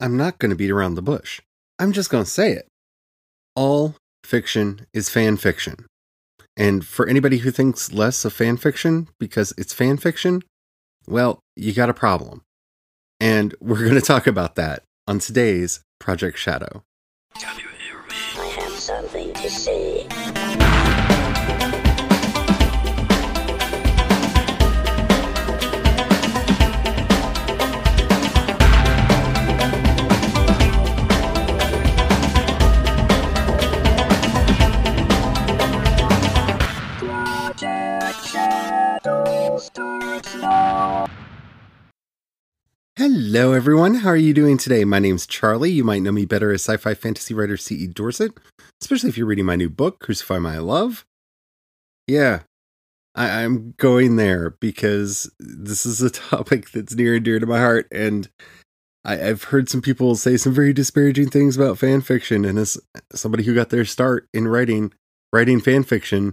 I'm not going to beat around the bush. I'm just going to say it. All fiction is fan fiction. And for anybody who thinks less of fan fiction because it's fan fiction, well, you got a problem. And we're going to talk about that on today's Project Shadow. You hear me? I have something to say. Hello, everyone. How are you doing today? My name's Charlie. You might know me better as sci fi fantasy writer C.E. Dorset, especially if you're reading my new book, Crucify My Love. Yeah, I- I'm going there because this is a topic that's near and dear to my heart. And I- have heard some people say some very disparaging things about fan fiction. And as somebody who got their start in writing, writing fan fiction,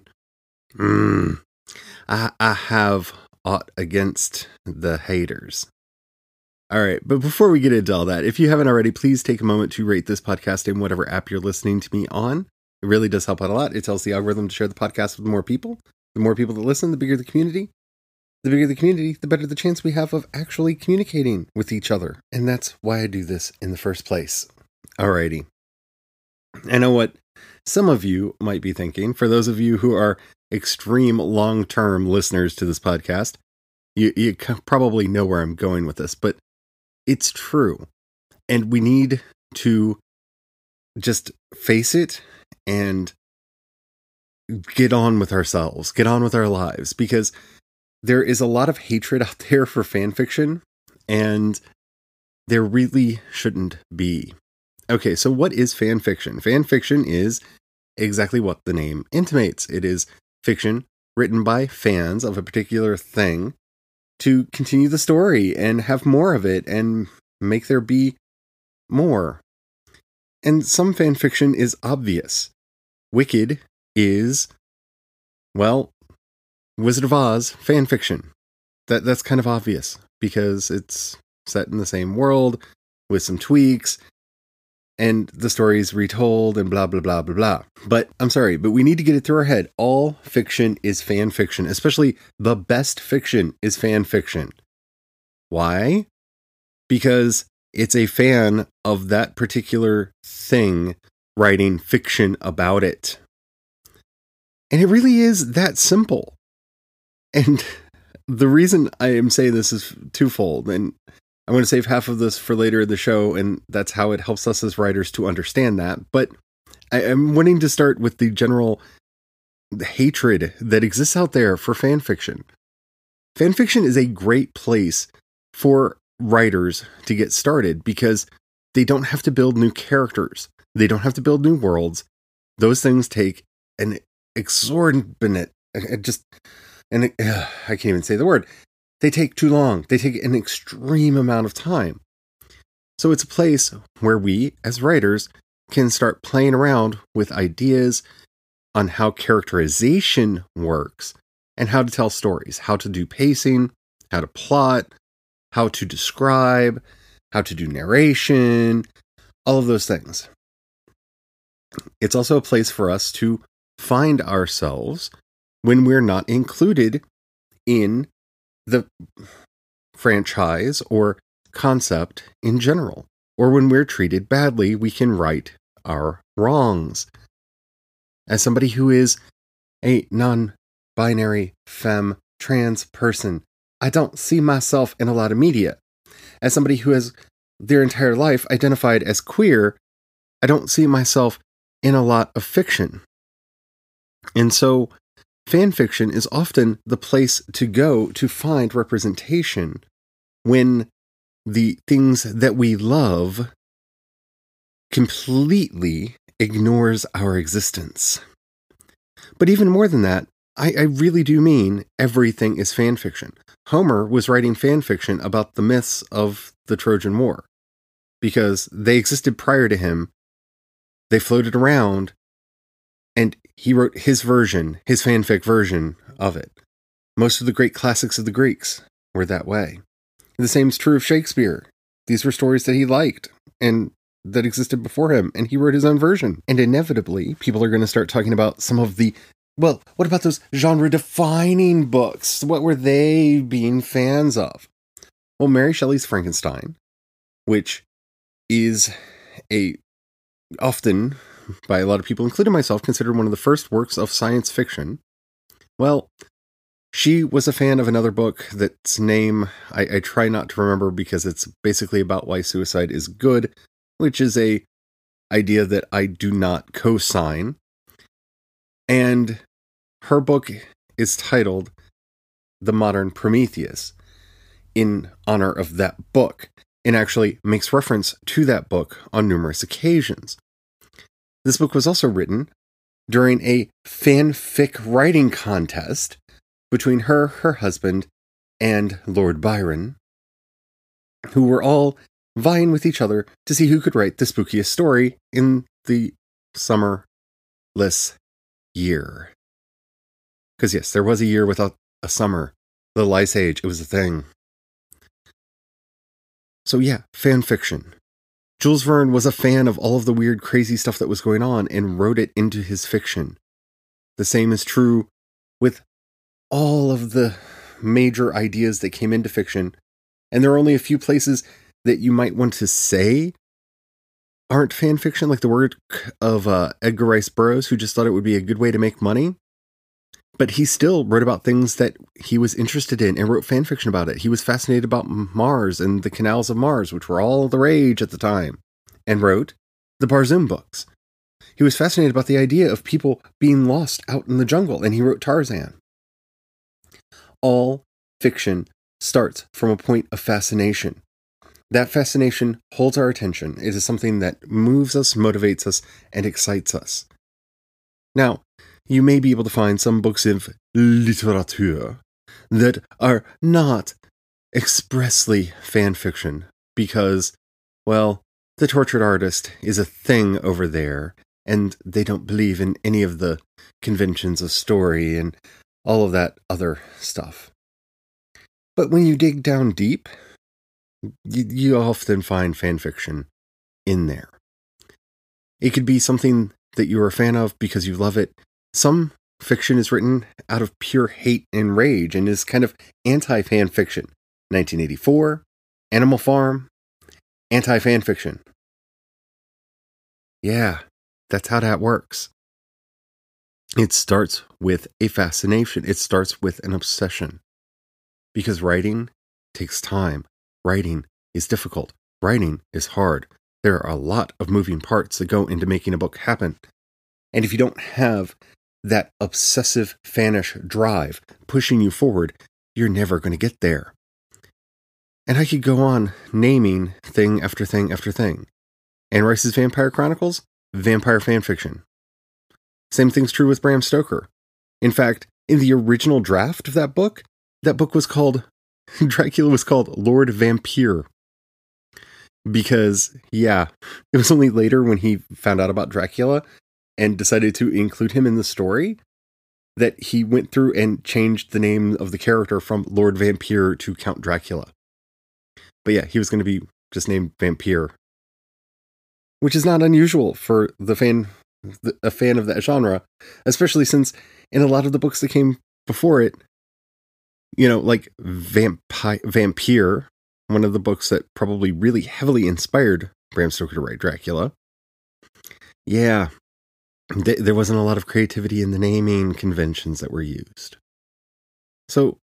mm, I, I have aught against the haters. All right, but before we get into all that, if you haven't already, please take a moment to rate this podcast in whatever app you're listening to me on. It really does help out a lot. It tells the algorithm to share the podcast with more people. The more people that listen, the bigger the community. The bigger the community, the better the chance we have of actually communicating with each other. And that's why I do this in the first place. Alrighty. I know what some of you might be thinking. For those of you who are extreme long term listeners to this podcast, you, you probably know where I'm going with this, but it's true. And we need to just face it and get on with ourselves, get on with our lives, because there is a lot of hatred out there for fan fiction, and there really shouldn't be. Okay, so what is fan fiction? Fan fiction is exactly what the name intimates it is fiction written by fans of a particular thing to continue the story and have more of it and make there be more. And some fan fiction is obvious. Wicked is, well, Wizard of Oz fan fiction. That that's kind of obvious because it's set in the same world with some tweaks and the story is retold and blah blah blah blah blah. But I'm sorry, but we need to get it through our head. All fiction is fan fiction, especially the best fiction is fan fiction. Why? Because it's a fan of that particular thing writing fiction about it. And it really is that simple. And the reason I am saying this is twofold. And I'm going to save half of this for later in the show, and that's how it helps us as writers to understand that. But I am wanting to start with the general hatred that exists out there for fan fiction. Fan fiction is a great place for writers to get started because they don't have to build new characters, they don't have to build new worlds. Those things take an exorbitant, just, and uh, I can't even say the word they take too long. They take an extreme amount of time. So it's a place where we, as writers, can start playing around with ideas on how characterization works and how to tell stories, how to do pacing, how to plot, how to describe, how to do narration, all of those things. It's also a place for us to find ourselves when we're not included in the franchise or concept in general. Or when we're treated badly, we can right our wrongs. As somebody who is a non binary, femme, trans person, I don't see myself in a lot of media. As somebody who has their entire life identified as queer, I don't see myself in a lot of fiction. And so fan fiction is often the place to go to find representation when the things that we love completely ignores our existence. But even more than that, I, I, really do mean everything is fan fiction. Homer was writing fan fiction about the myths of the Trojan War because they existed prior to him. They floated around, he wrote his version, his fanfic version of it. Most of the great classics of the Greeks were that way. The same is true of Shakespeare. These were stories that he liked, and that existed before him, and he wrote his own version. And inevitably, people are going to start talking about some of the well, what about those genre defining books? What were they being fans of? Well, Mary Shelley's Frankenstein, which is a often by a lot of people, including myself, considered one of the first works of science fiction. Well, she was a fan of another book that's name I, I try not to remember because it's basically about why suicide is good, which is a idea that I do not co-sign. And her book is titled The Modern Prometheus in honor of that book and actually makes reference to that book on numerous occasions. This book was also written during a fanfic writing contest between her, her husband, and Lord Byron, who were all vying with each other to see who could write the spookiest story in the summerless year. Because, yes, there was a year without a summer. The Ice Age, it was a thing. So, yeah, fan fiction. Jules Verne was a fan of all of the weird, crazy stuff that was going on and wrote it into his fiction. The same is true with all of the major ideas that came into fiction. And there are only a few places that you might want to say aren't fan fiction, like the work of uh, Edgar Rice Burroughs, who just thought it would be a good way to make money. But he still wrote about things that he was interested in and wrote fan fiction about it. He was fascinated about Mars and the canals of Mars, which were all the rage at the time, and wrote the Barsoom books. He was fascinated about the idea of people being lost out in the jungle, and he wrote Tarzan all fiction starts from a point of fascination. That fascination holds our attention. It is something that moves us, motivates us, and excites us. Now, you may be able to find some books of literature that are not expressly fan fiction because, well, the tortured artist is a thing over there and they don't believe in any of the conventions of story and all of that other stuff. But when you dig down deep, you, you often find fan fiction in there. It could be something that you're a fan of because you love it. Some fiction is written out of pure hate and rage and is kind of anti fan fiction. 1984, Animal Farm, anti fan fiction. Yeah, that's how that works. It starts with a fascination, it starts with an obsession. Because writing takes time, writing is difficult, writing is hard. There are a lot of moving parts that go into making a book happen. And if you don't have that obsessive fanish drive pushing you forward, you're never going to get there. And I could go on naming thing after thing after thing. Anne Rice's Vampire Chronicles, vampire fanfiction. Same thing's true with Bram Stoker. In fact, in the original draft of that book, that book was called Dracula was called Lord Vampire. Because, yeah, it was only later when he found out about Dracula and decided to include him in the story that he went through and changed the name of the character from Lord Vampire to Count Dracula. But yeah, he was going to be just named Vampire, which is not unusual for the fan a fan of that genre, especially since in a lot of the books that came before it, you know, like Vampire, Vampire, one of the books that probably really heavily inspired Bram Stoker to write Dracula. Yeah, th- there wasn't a lot of creativity in the naming conventions that were used. So,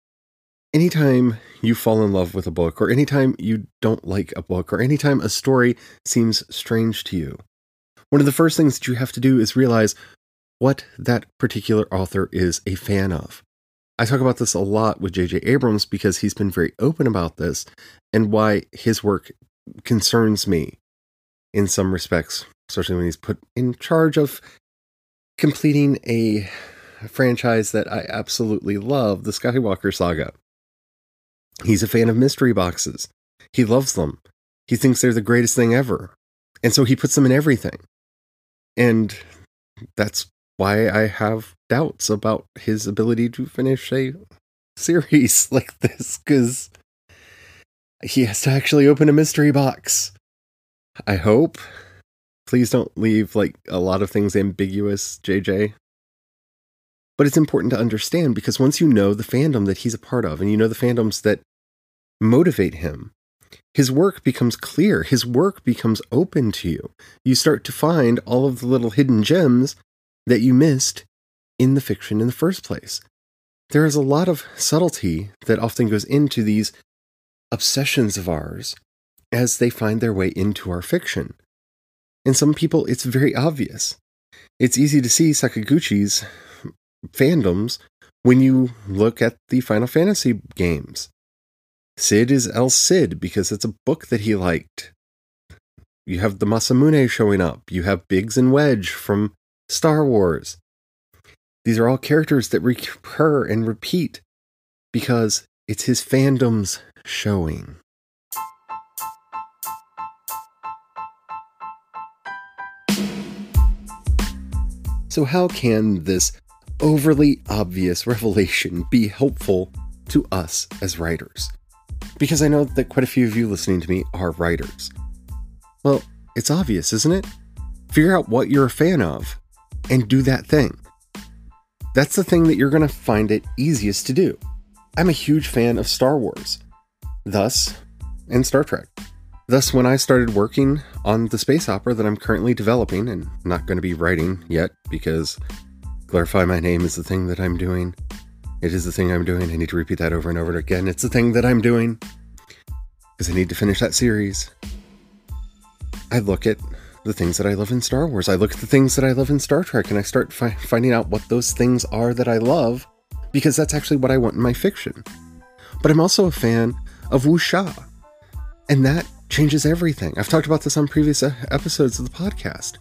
anytime you fall in love with a book, or anytime you don't like a book, or anytime a story seems strange to you, one of the first things that you have to do is realize what that particular author is a fan of. I talk about this a lot with J.J. Abrams because he's been very open about this and why his work concerns me in some respects, especially when he's put in charge of completing a franchise that I absolutely love, the Skywalker saga. He's a fan of mystery boxes. He loves them. He thinks they're the greatest thing ever. And so he puts them in everything. And that's why I have doubts about his ability to finish a series like this, because he has to actually open a mystery box. I hope. Please don't leave like a lot of things ambiguous, JJ. But it's important to understand because once you know the fandom that he's a part of and you know the fandoms that motivate him, his work becomes clear. His work becomes open to you. You start to find all of the little hidden gems that you missed in the fiction in the first place. There is a lot of subtlety that often goes into these obsessions of ours as they find their way into our fiction. And some people, it's very obvious. It's easy to see Sakaguchi's fandoms when you look at the Final Fantasy games. Cid is El Cid because it's a book that he liked. You have the Masamune showing up. You have Biggs and Wedge from Star Wars. These are all characters that recur and repeat because it's his fandom's showing. So, how can this overly obvious revelation be helpful to us as writers? Because I know that quite a few of you listening to me are writers. Well, it's obvious, isn't it? Figure out what you're a fan of and do that thing. That's the thing that you're going to find it easiest to do. I'm a huge fan of Star Wars, thus, and Star Trek. Thus, when I started working on the space opera that I'm currently developing and not going to be writing yet because Glorify My Name is the thing that I'm doing. It is the thing I'm doing. I need to repeat that over and over again. It's the thing that I'm doing because I need to finish that series. I look at the things that I love in Star Wars. I look at the things that I love in Star Trek and I start fi- finding out what those things are that I love because that's actually what I want in my fiction. But I'm also a fan of wuxia. And that changes everything. I've talked about this on previous episodes of the podcast.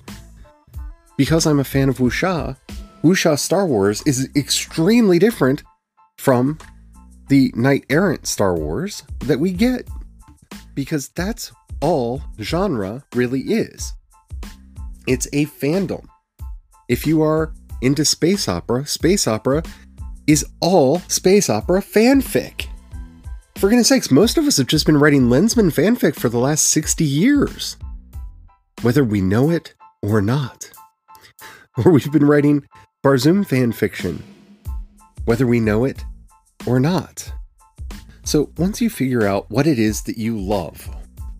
Because I'm a fan of wuxia, wuxia Star Wars is extremely different from the knight errant Star Wars that we get. Because that's all genre really is. It's a fandom. If you are into space opera, space opera is all space opera fanfic. For goodness sakes, most of us have just been writing Lensman fanfic for the last 60 years. Whether we know it or not. Or we've been writing Barsoom fanfiction. Whether we know it or not. So once you figure out what it is that you love,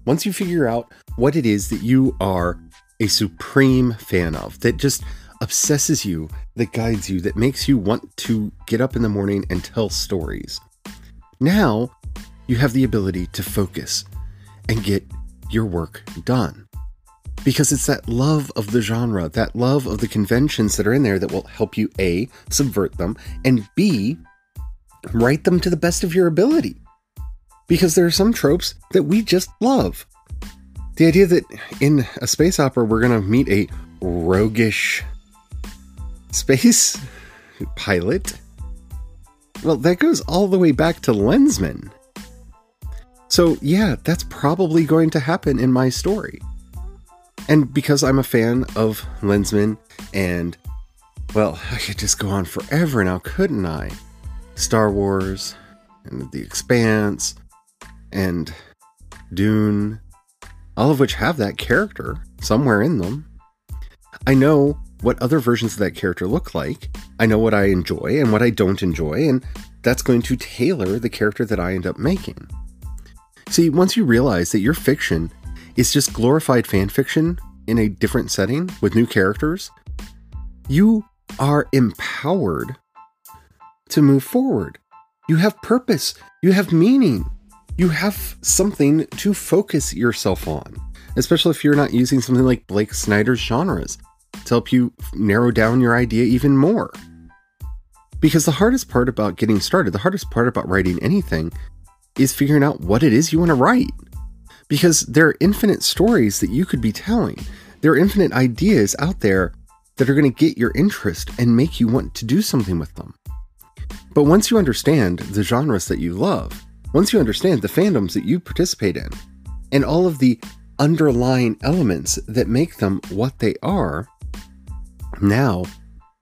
once you figure out what it is that you are a supreme fan of, that just obsesses you, that guides you, that makes you want to get up in the morning and tell stories. Now you have the ability to focus and get your work done. Because it's that love of the genre, that love of the conventions that are in there that will help you A, subvert them, and B, write them to the best of your ability. Because there are some tropes that we just love. The idea that in a space opera we're going to meet a roguish space pilot, well, that goes all the way back to Lensman. So, yeah, that's probably going to happen in my story. And because I'm a fan of Lensman and, well, I could just go on forever now, couldn't I? Star Wars and The Expanse and Dune, all of which have that character somewhere in them. I know what other versions of that character look like. I know what I enjoy and what I don't enjoy, and that's going to tailor the character that I end up making. See, once you realize that your fiction is just glorified fan fiction in a different setting with new characters, you are empowered to move forward. You have purpose, you have meaning, you have something to focus yourself on, especially if you're not using something like Blake Snyder's genres to help you narrow down your idea even more. Because the hardest part about getting started, the hardest part about writing anything is figuring out what it is you want to write. Because there are infinite stories that you could be telling. There are infinite ideas out there that are going to get your interest and make you want to do something with them. But once you understand the genres that you love, once you understand the fandoms that you participate in, and all of the underlying elements that make them what they are, now,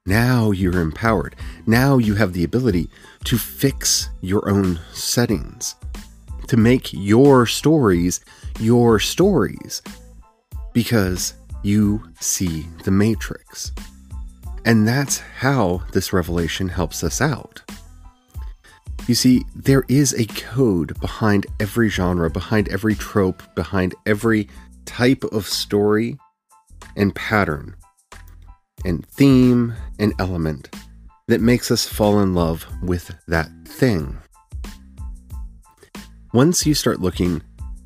now you're empowered. Now you have the ability to fix your own settings to make your stories your stories. because you see the Matrix. And that's how this revelation helps us out. You see, there is a code behind every genre, behind every trope, behind every type of story and pattern and theme and element that makes us fall in love with that thing. Once you start looking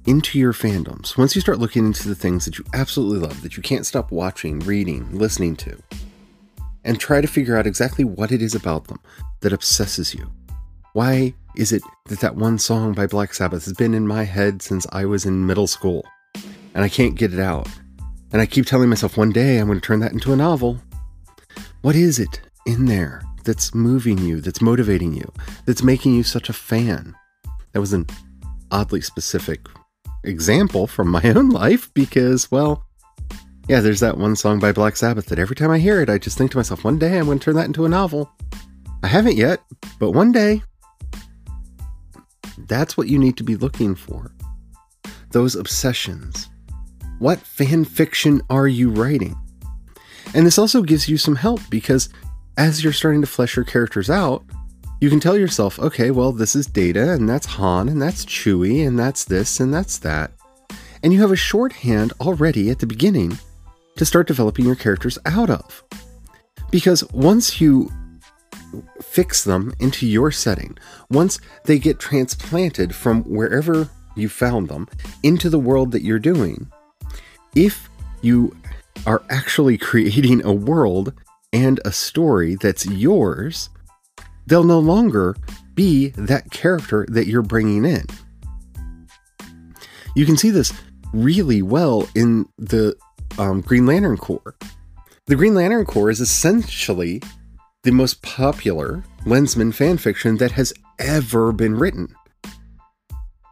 into your fandoms, once you start looking into the things that you absolutely love, that you can't stop watching, reading, listening to, and try to figure out exactly what it is about them that obsesses you. Why is it that that one song by Black Sabbath has been in my head since I was in middle school and I can't get it out? And I keep telling myself one day I'm going to turn that into a novel. What is it in there that's moving you, that's motivating you, that's making you such a fan? That was an oddly specific example from my own life because, well, yeah, there's that one song by Black Sabbath that every time I hear it, I just think to myself, one day I'm going to turn that into a novel. I haven't yet, but one day. That's what you need to be looking for. Those obsessions. What fan fiction are you writing? And this also gives you some help because as you're starting to flesh your characters out, you can tell yourself, okay, well, this is Data, and that's Han, and that's Chewie, and that's this, and that's that. And you have a shorthand already at the beginning to start developing your characters out of. Because once you fix them into your setting, once they get transplanted from wherever you found them into the world that you're doing, if you are actually creating a world and a story that's yours, they'll no longer be that character that you're bringing in. You can see this really well in the um, Green Lantern Corps. The Green Lantern Corps is essentially the most popular Lensman fanfiction that has ever been written.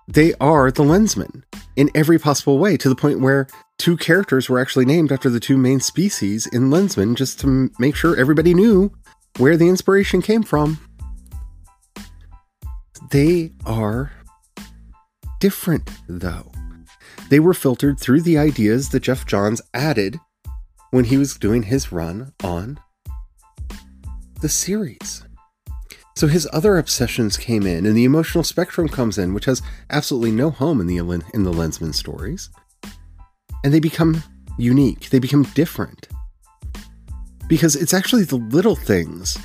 They are the Lensmen in every possible way, to the point where two characters were actually named after the two main species in Lensman just to m- make sure everybody knew where the inspiration came from. They are different, though. They were filtered through the ideas that Geoff Johns added when he was doing his run on the series. So his other obsessions came in, and the emotional spectrum comes in, which has absolutely no home in the in the Lensman stories, and they become unique. They become different because it's actually the little things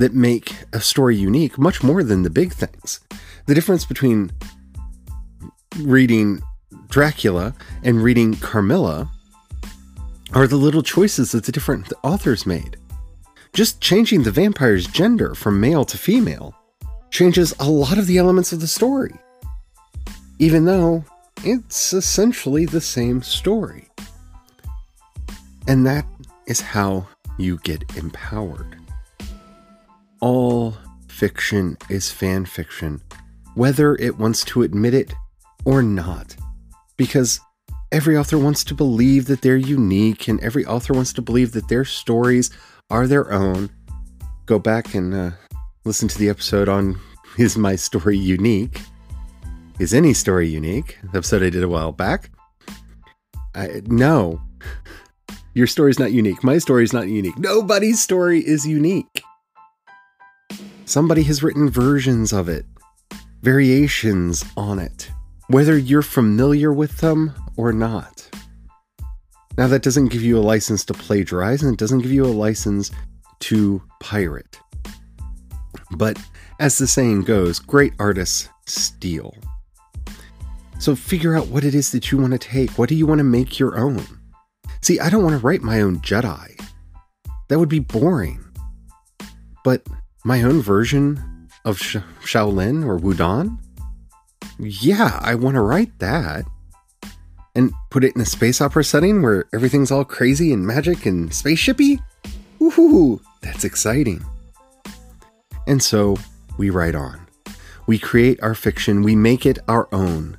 that make a story unique, much more than the big things. The difference between reading Dracula and reading Carmilla are the little choices that the different authors made. Just changing the vampire's gender from male to female changes a lot of the elements of the story, even though it's essentially the same story. And that is how you get empowered. All fiction is fan fiction, whether it wants to admit it or not, because every author wants to believe that they're unique and every author wants to believe that their stories are their own. Go back and uh, listen to the episode on Is My Story Unique? Is Any Story Unique? The episode I did a while back. I, no, your story is not unique. My story is not unique. Nobody's story is unique. Somebody has written versions of it, variations on it, whether you're familiar with them or not. Now, that doesn't give you a license to plagiarize and it doesn't give you a license to pirate. But as the saying goes, great artists steal. So figure out what it is that you want to take. What do you want to make your own? See, I don't want to write my own Jedi. That would be boring. But my own version of Sh- Shaolin or Wudang? Yeah, I want to write that and put it in a space opera setting where everything's all crazy and magic and spaceshipy? Woohoo! That's exciting. And so we write on. We create our fiction, we make it our own.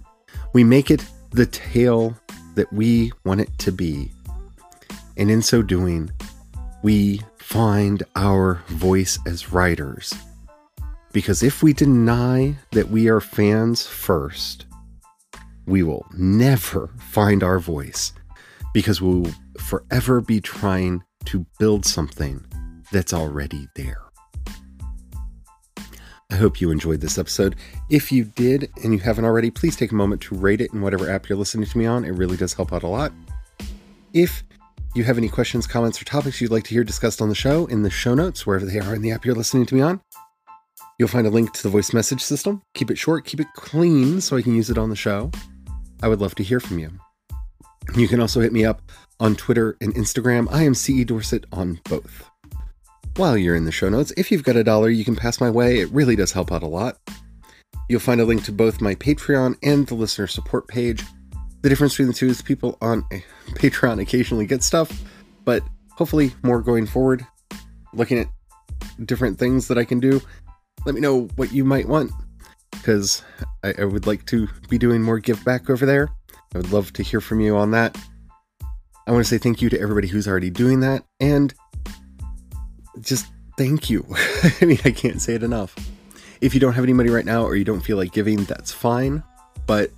We make it the tale that we want it to be. And in so doing, we find our voice as writers. Because if we deny that we are fans first, we will never find our voice. because we will forever be trying to build something that's already there. I hope you enjoyed this episode. If you did and you haven't already, please take a moment to rate it in whatever app you're listening to me on. It really does help out a lot. If you have any questions, comments, or topics you'd like to hear discussed on the show, in the show notes, wherever they are in the app you're listening to me on, you'll find a link to the voice message system. Keep it short, keep it clean so I can use it on the show. I would love to hear from you. You can also hit me up on Twitter and Instagram. I am CE Dorset on both. While you're in the show notes, if you've got a dollar you can pass my way, it really does help out a lot. You'll find a link to both my Patreon and the listener support page. The difference between the two is people on Patreon occasionally get stuff, but hopefully more going forward. Looking at different things that I can do. Let me know what you might want because I, I would like to be doing more give back over there. I would love to hear from you on that. I want to say thank you to everybody who's already doing that and just thank you. I mean, I can't say it enough. If you don't have any money right now or you don't feel like giving, that's fine. But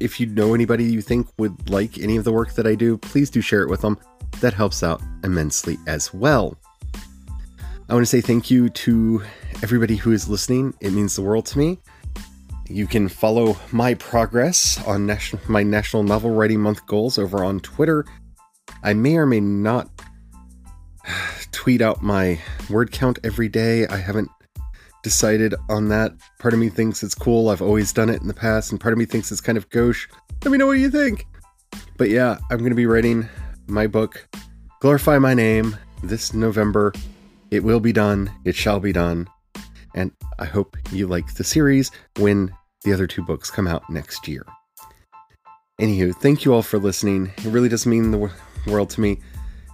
if you know anybody you think would like any of the work that I do, please do share it with them. That helps out immensely as well. I want to say thank you to everybody who is listening. It means the world to me. You can follow my progress on national, my National Novel Writing Month goals over on Twitter. I may or may not tweet out my word count every day. I haven't decided on that. Part of me thinks it's cool. I've always done it in the past, and part of me thinks it's kind of gauche. Let me know what you think. But yeah, I'm going to be writing my book, Glorify My Name, this November. It will be done. It shall be done. And I hope you like the series when the other two books come out next year. Anywho, thank you all for listening. It really does mean the world to me.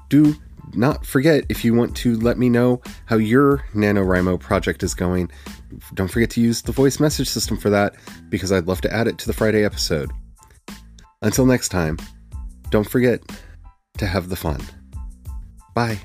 Do not forget if you want to let me know how your NaNoWriMo project is going, don't forget to use the voice message system for that because I'd love to add it to the Friday episode. Until next time, don't forget to have the fun. Bye.